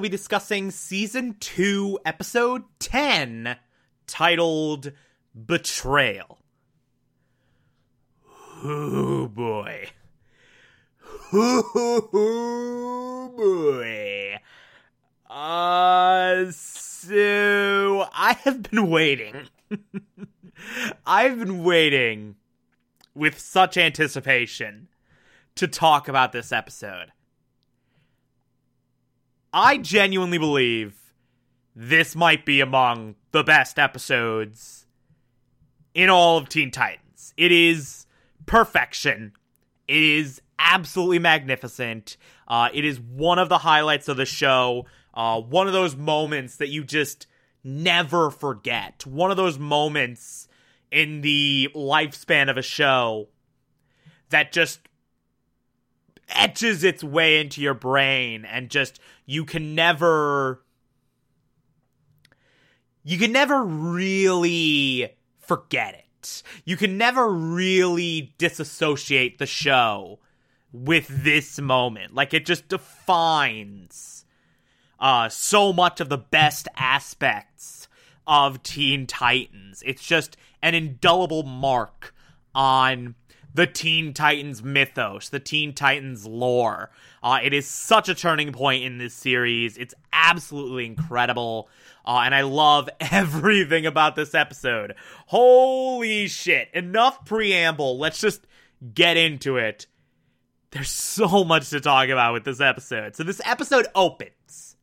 Will be discussing season 2, episode 10, titled Betrayal. Oh boy. Oh boy. Uh, so I have been waiting. I've been waiting with such anticipation to talk about this episode. I genuinely believe this might be among the best episodes in all of Teen Titans. It is perfection. It is absolutely magnificent. Uh, it is one of the highlights of the show. Uh, one of those moments that you just never forget. One of those moments in the lifespan of a show that just etches its way into your brain and just you can never you can never really forget it. You can never really disassociate the show with this moment. Like it just defines uh so much of the best aspects of Teen Titans. It's just an indelible mark on the Teen Titans mythos, the Teen Titans lore. Uh, it is such a turning point in this series. It's absolutely incredible. Uh, and I love everything about this episode. Holy shit. Enough preamble. Let's just get into it. There's so much to talk about with this episode. So, this episode opens.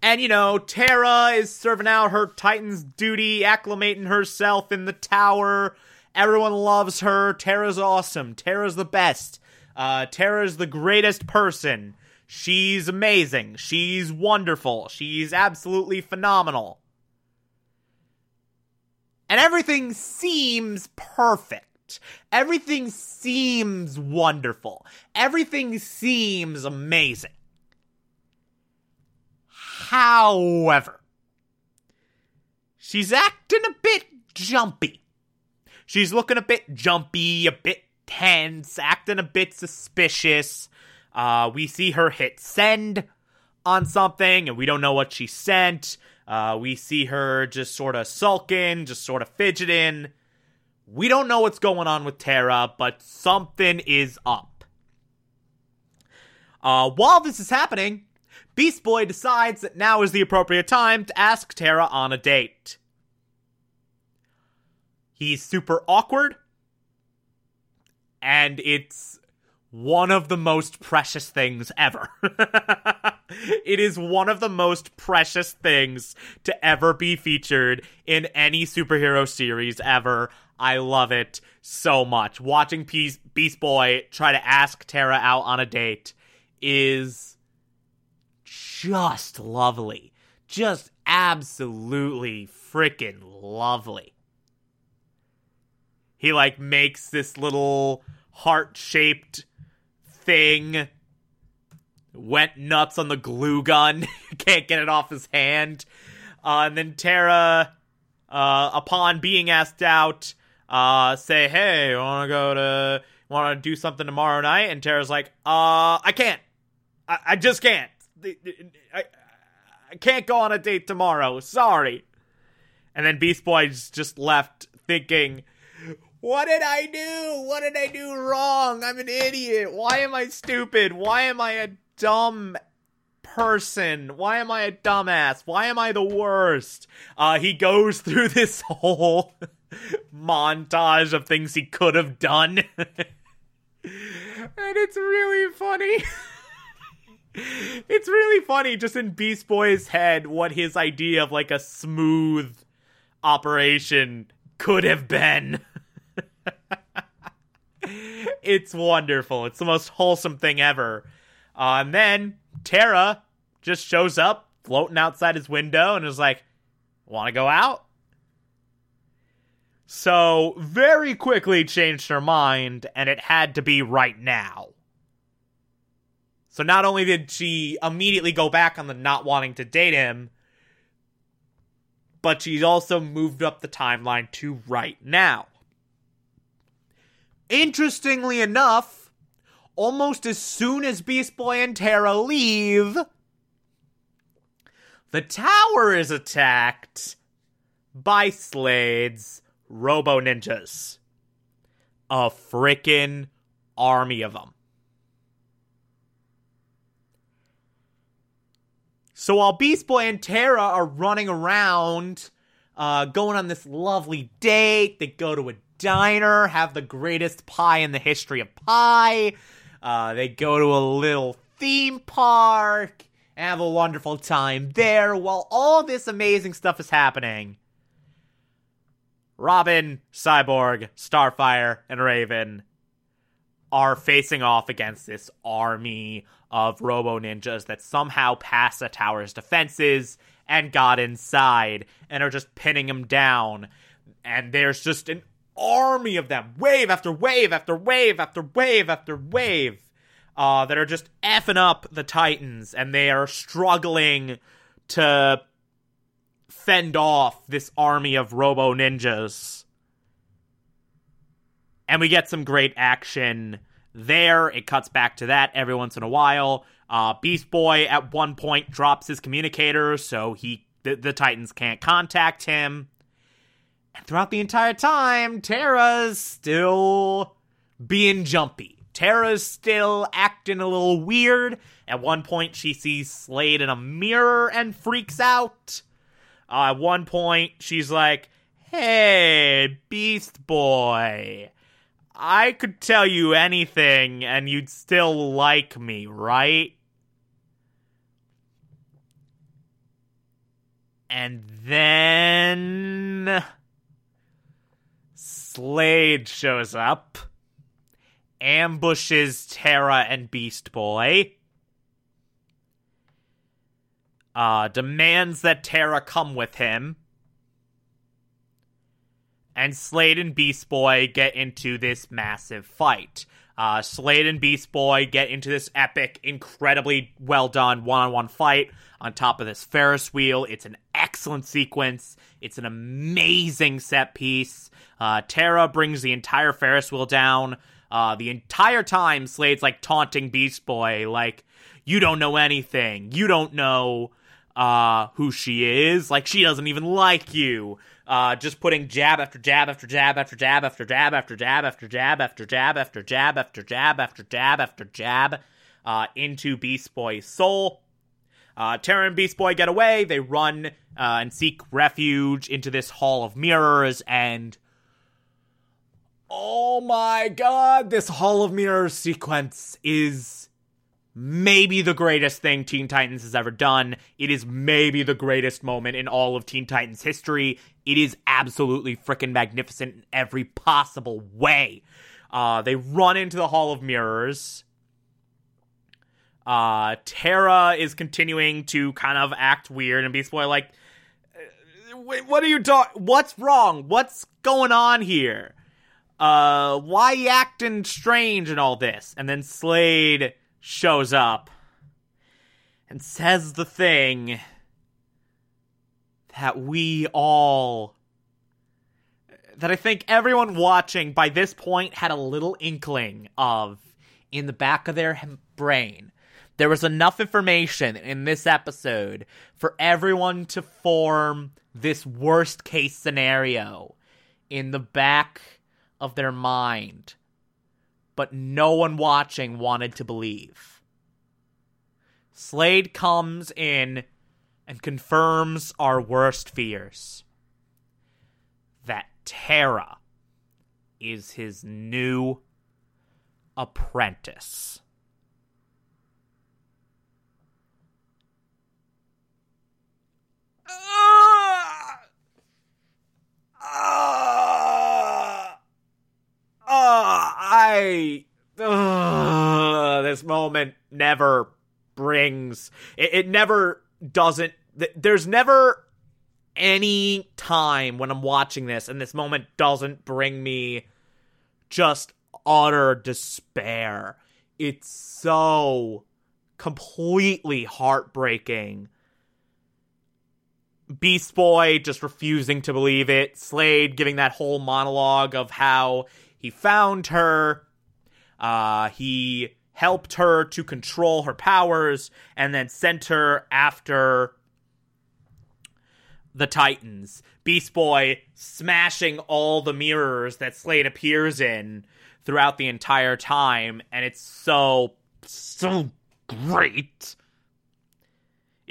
And, you know, Terra is serving out her Titan's duty, acclimating herself in the tower Everyone loves her. Terra's awesome. Terra's the best. Uh, Terra's the greatest person. She's amazing. She's wonderful. She's absolutely phenomenal. And everything seems perfect. Everything seems wonderful. Everything seems amazing. However, she's acting a bit jumpy. She's looking a bit jumpy, a bit tense, acting a bit suspicious. Uh, we see her hit send on something, and we don't know what she sent. Uh, we see her just sort of sulking, just sort of fidgeting. We don't know what's going on with Terra, but something is up. Uh, while this is happening, Beast Boy decides that now is the appropriate time to ask Terra on a date. He's super awkward. And it's one of the most precious things ever. it is one of the most precious things to ever be featured in any superhero series ever. I love it so much. Watching Beast Boy try to ask Terra out on a date is just lovely. Just absolutely freaking lovely he like makes this little heart shaped thing. Went nuts on the glue gun. Can't get it off his hand. Uh, and then Terra, uh, upon being asked out, uh, say, "Hey, want to go to want to do something tomorrow night?" And Terra's like, "Uh, I can't. I, I just can't. I, I can't go on a date tomorrow. Sorry." And then Beast Boy's just left thinking, What did I do? What did I do wrong? I'm an idiot. Why am I stupid? Why am I a dumb person? Why am I a dumbass? Why am I the worst? Uh, he goes through this whole montage of things he could have done. and it's really funny. it's really funny just in Beast Boy's head what his idea of like a smooth operation could have been. It's wonderful. It's the most wholesome thing ever. Uh, and then Terra just shows up floating outside his window and is like, Want to go out? So, very quickly changed her mind, and it had to be right now. So, not only did she immediately go back on the not wanting to date him, but she's also moved up the timeline to right now. Interestingly enough, almost as soon as Beast Boy and Terra leave, the tower is attacked by Slade's Robo Ninjas. A freaking army of them. So while Beast Boy and Terra are running around, uh, going on this lovely date, they go to a diner, have the greatest pie in the history of pie. Uh, they go to a little theme park, and have a wonderful time there. While all this amazing stuff is happening, Robin, Cyborg, Starfire, and Raven are facing off against this army of robo ninjas that somehow passed the tower's defenses and got inside and are just pinning them down. And there's just an army of them, wave after wave after wave after wave after wave, uh, that are just effing up the Titans, and they are struggling to fend off this army of robo ninjas. And we get some great action there. It cuts back to that every once in a while. Uh, Beast Boy at one point drops his communicator, so he the, the Titans can't contact him. And throughout the entire time, Terra's still being jumpy. Terra's still acting a little weird. At one point, she sees Slade in a mirror and freaks out. Uh, at one point, she's like, Hey, Beast Boy, I could tell you anything and you'd still like me, right? And then. Slade shows up, ambushes Terra and Beast Boy, uh, demands that Terra come with him, and Slade and Beast Boy get into this massive fight. Uh, Slade and Beast Boy get into this epic, incredibly well done one on one fight on top of this Ferris wheel. It's an excellent sequence. It's an amazing set piece. Uh, Terra brings the entire Ferris wheel down. Uh, the entire time, Slade's like taunting Beast Boy, like, you don't know anything. You don't know uh, who she is. Like, she doesn't even like you uh, just putting jab after jab after jab after jab after jab after jab after jab after jab after jab after jab after jab after jab uh, into Beast Boy's soul. Uh, Terra and Beast Boy get away. They run uh, and seek refuge into this hall of mirrors, and oh my god, this hall of mirrors sequence is maybe the greatest thing Teen Titans has ever done. It is maybe the greatest moment in all of Teen Titans history. It is absolutely freaking magnificent in every possible way. Uh, they run into the Hall of Mirrors. Uh, Terra is continuing to kind of act weird, and Beast Boy like, uh, what are you talking? What's wrong? What's going on here? Uh, why acting strange and all this? And then Slade shows up and says the thing that we all that I think everyone watching by this point had a little inkling of in the back of their brain. There was enough information in this episode for everyone to form this worst case scenario in the back of their mind, but no one watching wanted to believe. Slade comes in and confirms our worst fears that Terra is his new apprentice. Ah! Ah! I uh, this moment never brings it, it never doesn't there's never any time when I'm watching this and this moment doesn't bring me just utter despair. It's so completely heartbreaking. Beast Boy just refusing to believe it. Slade giving that whole monologue of how he found her. Uh, he helped her to control her powers and then sent her after the Titans. Beast Boy smashing all the mirrors that Slade appears in throughout the entire time, and it's so, so great.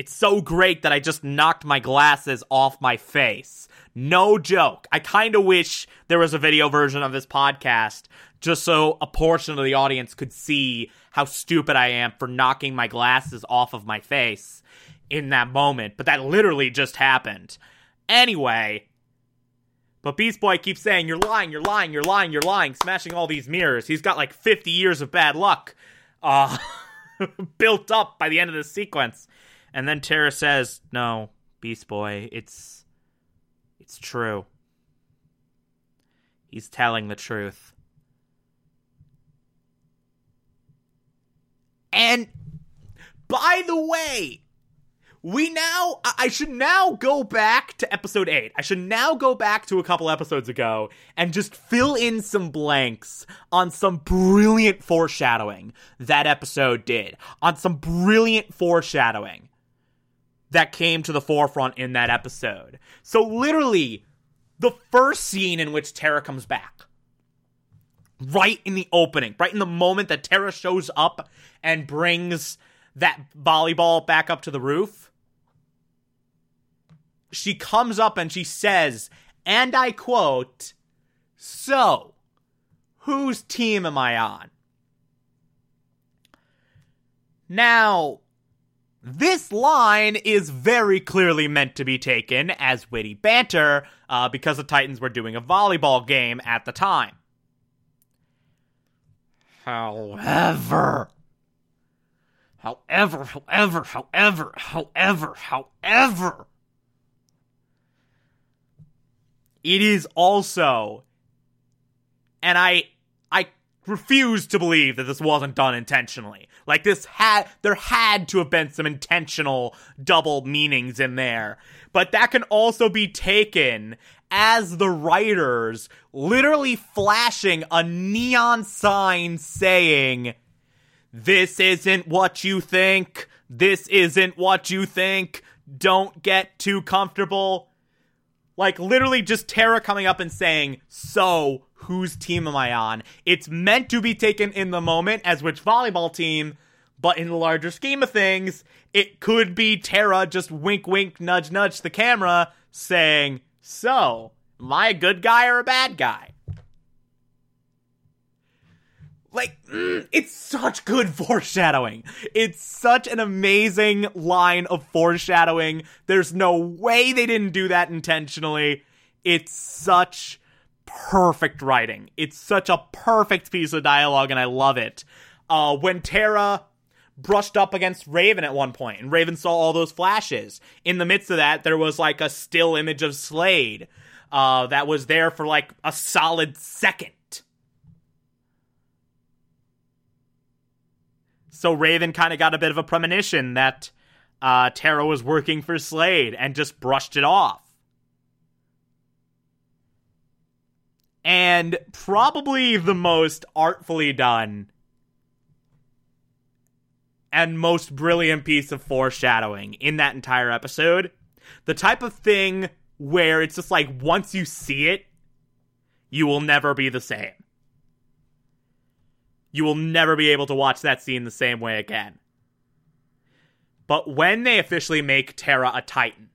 It's so great that I just knocked my glasses off my face. No joke. I kind of wish there was a video version of this podcast just so a portion of the audience could see how stupid I am for knocking my glasses off of my face in that moment, but that literally just happened. Anyway, but Beast Boy keeps saying, You're lying, you're lying, you're lying, you're lying, smashing all these mirrors. He's got like 50 years of bad luck uh, built up by the end of this sequence. And then Terra says, No, Beast Boy, it's. It's true. He's telling the truth. And by the way, we now I should now go back to episode 8. I should now go back to a couple episodes ago and just fill in some blanks on some brilliant foreshadowing that episode did. On some brilliant foreshadowing that came to the forefront in that episode. So literally the first scene in which Terra comes back right in the opening, right in the moment that Terra shows up and brings that volleyball back up to the roof she comes up and she says, and I quote, So, whose team am I on? Now, this line is very clearly meant to be taken as witty banter uh, because the Titans were doing a volleyball game at the time. However, however, however, however, however, however, it is also and I I refuse to believe that this wasn't done intentionally. Like this had there had to have been some intentional double meanings in there. But that can also be taken as the writers literally flashing a neon sign saying this isn't what you think. This isn't what you think. Don't get too comfortable. Like literally just Terra coming up and saying, "So, whose team am I on?" It's meant to be taken in the moment as which volleyball team, but in the larger scheme of things, it could be Terra just wink wink nudge nudge the camera saying, "So, am I a good guy or a bad guy?" like mm, it's such good foreshadowing it's such an amazing line of foreshadowing there's no way they didn't do that intentionally it's such perfect writing. It's such a perfect piece of dialogue and i love it. Uh, when Terra brushed up against raven at one point and raven saw all those flashes in the midst of that there was like a still image of slade uh, that was there for like a solid second. So Raven kind of got a bit of a premonition that uh, Terra was working for Slade and just brushed it off. And probably the most artfully done and most brilliant piece of foreshadowing in that entire episode. The type of thing where it's just like once you see it, you will never be the same. You will never be able to watch that scene the same way again. But when they officially make Terra a Titan,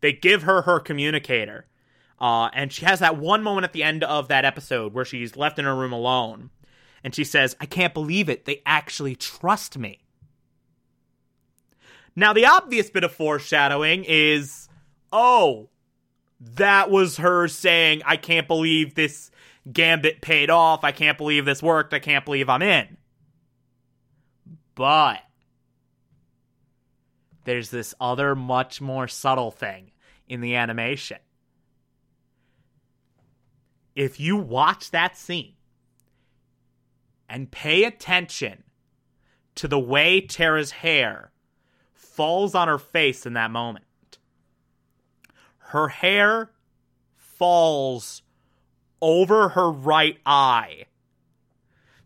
they give her her communicator. Uh, and she has that one moment at the end of that episode where she's left in her room alone. And she says, I can't believe it. They actually trust me. Now, the obvious bit of foreshadowing is oh, that was her saying, I can't believe this gambit paid off. I can't believe this worked. I can't believe I'm in. But there's this other, much more subtle thing in the animation. If you watch that scene and pay attention to the way Terra's hair falls on her face in that moment, her hair falls over her right eye.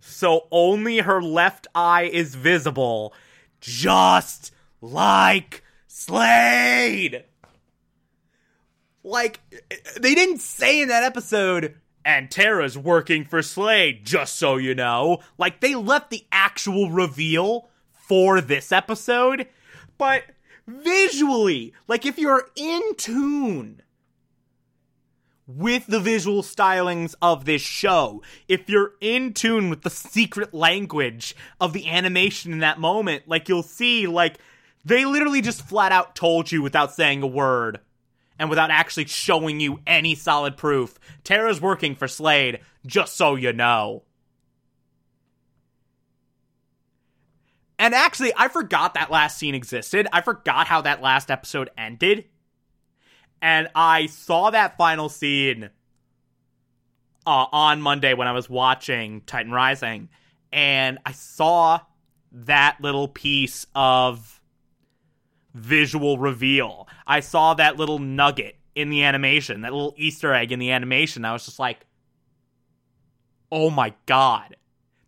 So only her left eye is visible, just like Slade. Like, they didn't say in that episode, and Terra's working for Slade, just so you know. Like, they left the actual reveal for this episode, but visually, like, if you're in tune with the visual stylings of this show, if you're in tune with the secret language of the animation in that moment, like, you'll see, like, they literally just flat out told you without saying a word and without actually showing you any solid proof. Terra's working for Slade, just so you know. And actually, I forgot that last scene existed. I forgot how that last episode ended. And I saw that final scene uh, on Monday when I was watching Titan Rising. And I saw that little piece of visual reveal. I saw that little nugget in the animation, that little Easter egg in the animation. I was just like, oh my god.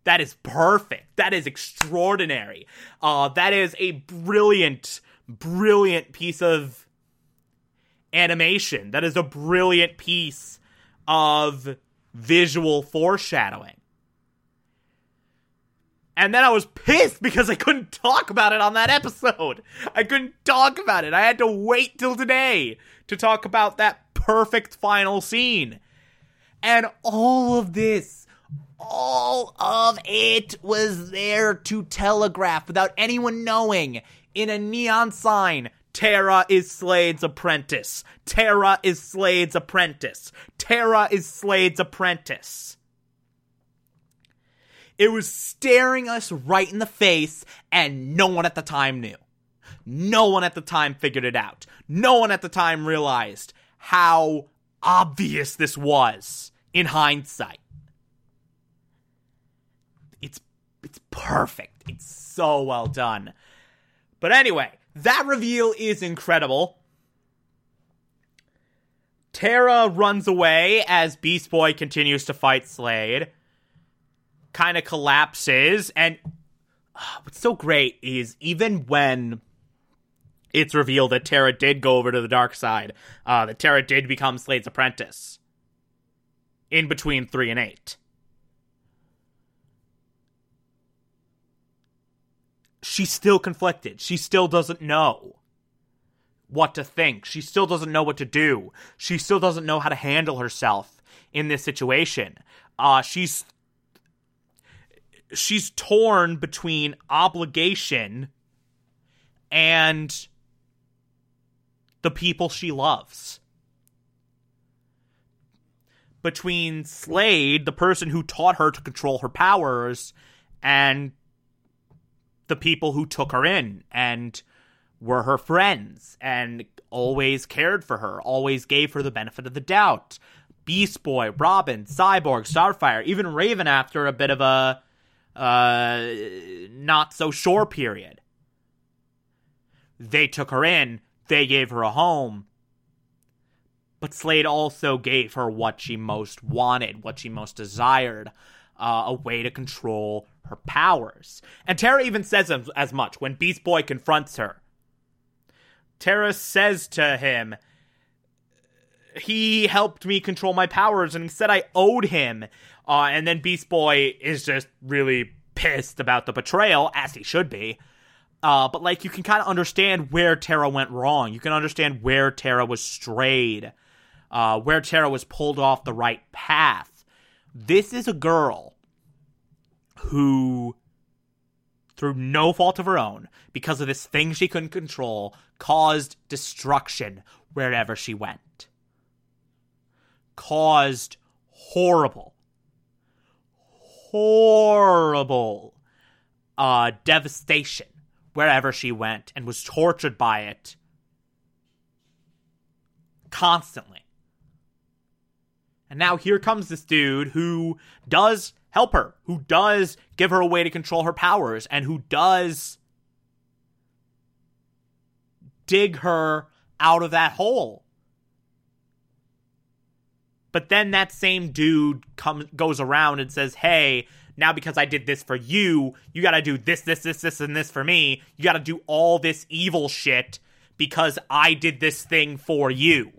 That is perfect. That is extraordinary. Uh, that is a brilliant, brilliant piece of animation. That is a brilliant piece of visual foreshadowing. And then I was pissed because I couldn't talk about it on that episode. I couldn't talk about it. I had to wait till today to talk about that perfect final scene. And all of this, all of it was there to telegraph without anyone knowing in a neon sign. Terra is Slade's apprentice. Terra is Slade's apprentice. Terra is Slade's apprentice. It was staring us right in the face, and no one at the time knew. No one at the time figured it out. No one at the time realized how obvious this was in hindsight. It's it's perfect. It's so well done. But anyway, that reveal is incredible. Terra runs away as Beast Boy continues to fight Slade kind of collapses. And uh, what's so great is even when it's revealed that Terra did go over to the dark side, uh, that Terra did become Slade's apprentice in between three and eight. She's still conflicted. She still doesn't know what to think. She still doesn't know what to do. She still doesn't know how to handle herself in this situation. Uh, she's she's torn between obligation and the people she loves. Between Slade, the person who taught her to control her powers, and the people who took her in and were her friends and always cared for her, always gave her the benefit of the doubt. Beast Boy, Robin, Cyborg, Starfire, even Raven after a bit of a uh, not so sure period. They took her in, they gave her a home. But Slade also gave her what she most wanted, what she most desired uh, a way to control her powers. And Terra even says as much when Beast Boy confronts her. Terra says to him, he helped me control my powers and said I owed him. Uh, and then Beast Boy is just really pissed about the betrayal, as he should be. Uh, but like you can kind of understand where Terra went wrong. You can understand where Terra was strayed, uh, where Terra was pulled off the right path. This is a girl who, through no fault of her own, because of this thing she couldn't control, caused destruction wherever she went. Caused horrible, horrible uh, devastation wherever she went and was tortured by it constantly. And now here comes this dude who does help her, who does give her a way to control her powers, and who does dig her out of that hole. But then that same dude comes goes around and says, "Hey, now because I did this for you, you gotta do this, this, this, this, and this for me. You gotta do all this evil shit because I did this thing for you.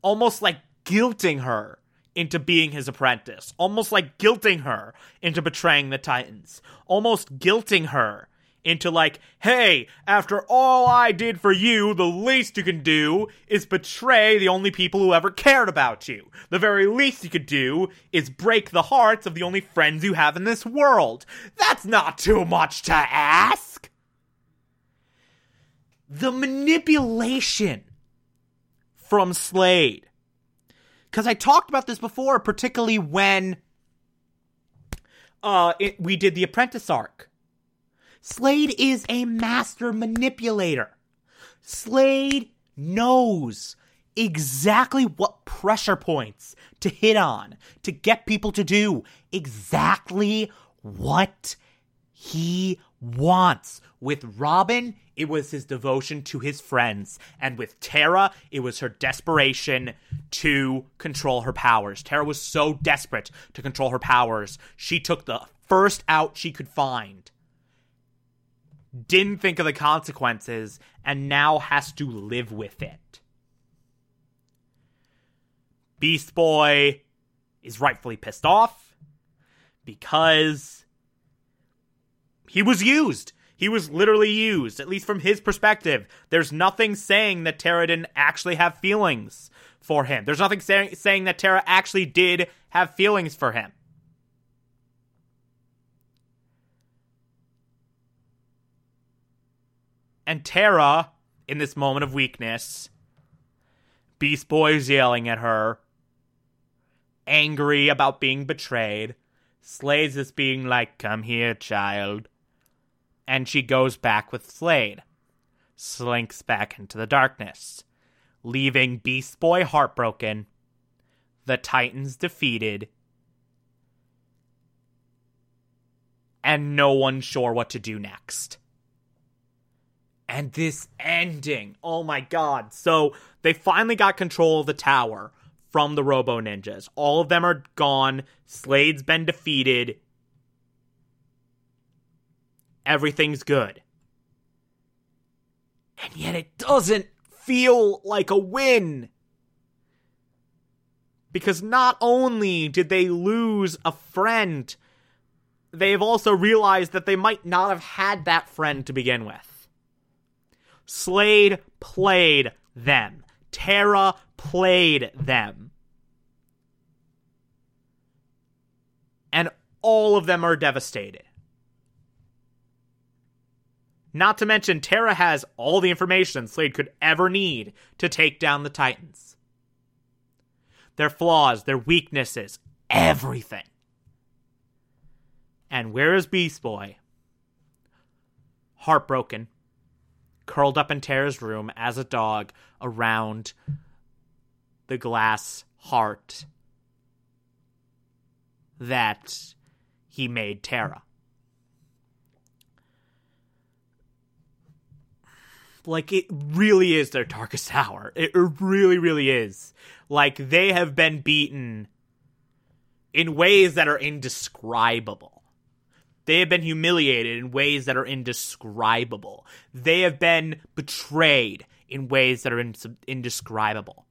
Almost like guilting her into being his apprentice. Almost like guilting her into betraying the Titans. Almost guilting her into like, hey, after all I did for you, the least you can do is betray the only people who ever cared about you. The very least you could do is break the hearts of the only friends you have in this world. That's not too much to ask. The manipulation from Slade. Because I talked about this before, particularly when uh, it, we did the Apprentice arc Slade is a master manipulator. Slade knows exactly what pressure points to hit on to get people to do exactly what he wants. With Robin, it was his devotion to his friends. And with Terra, it was her desperation to control her powers. Terra was so desperate to control her powers, she took the first out she could find didn't think of the consequences and now has to live with it. Beast Boy is rightfully pissed off because he was used. He was literally used, at least from his perspective. There's nothing saying that Terra didn't actually have feelings for him. There's nothing say- saying that Terra actually did have feelings for him. And Terra, in this moment of weakness, Beast Boy's yelling at her, angry about being betrayed. Slade's is being like, Come here, child. And she goes back with Slade, slinks back into the darkness, leaving Beast Boy heartbroken, the Titans defeated, and no one sure what to do next and this ending. Oh my god. So they finally got control of the tower from the Robo Ninjas. All of them are gone. Slade's been defeated. Everything's good. And yet it doesn't feel like a win. Because not only did they lose a friend, they've also realized that they might not have had that friend to begin with. Slade played them. Terra played them. And all of them are devastated. Not to mention, Terra has all the information Slade could ever need to take down the Titans. Their flaws, their weaknesses, everything. And where is Beast Boy? Heartbroken, curled up in Terra's room as a dog around the glass heart that he made Terra. Like, it really is their darkest hour. It really, really is. Like, they have been beaten in ways that are indescribable. They have been humiliated in ways that are indescribable. They have been betrayed in ways that are indescribable.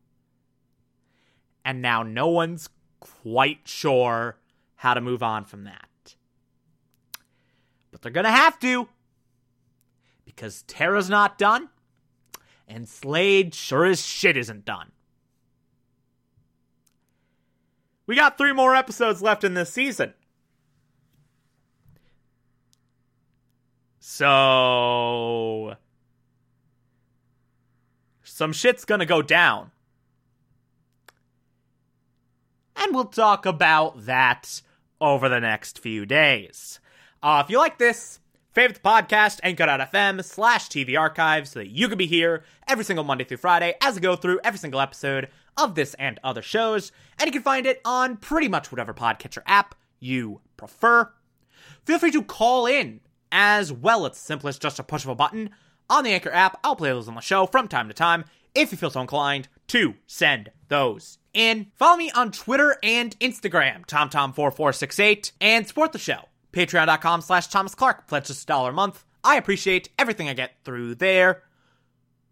And now no one's quite sure how to move on from that. But they're going to have to. Because Terra's not done, and Slade sure as shit isn't done. We got three more episodes left in this season. So. Some shit's gonna go down. And we'll talk about that over the next few days. Uh, if you like this, favorite podcast, anchor.fm slash TV archive so that you can be here every single Monday through Friday as I go through every single episode of this and other shows. And you can find it on pretty much whatever podcatcher app you prefer. Feel free to call in as well. It's simple as just a push of a button on the Anchor app. I'll play those on the show from time to time if you feel so inclined to send those in. Follow me on Twitter and Instagram, TomTom4468, and support the show. Patreon.com slash Thomas Clark. Pledge just a dollar a month. I appreciate everything I get through there.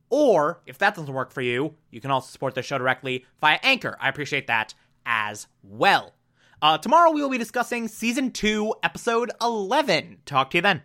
Or, if that doesn't work for you, you can also support the show directly via Anchor. I appreciate that as well. Uh, tomorrow we will be discussing Season 2, Episode 11. Talk to you then.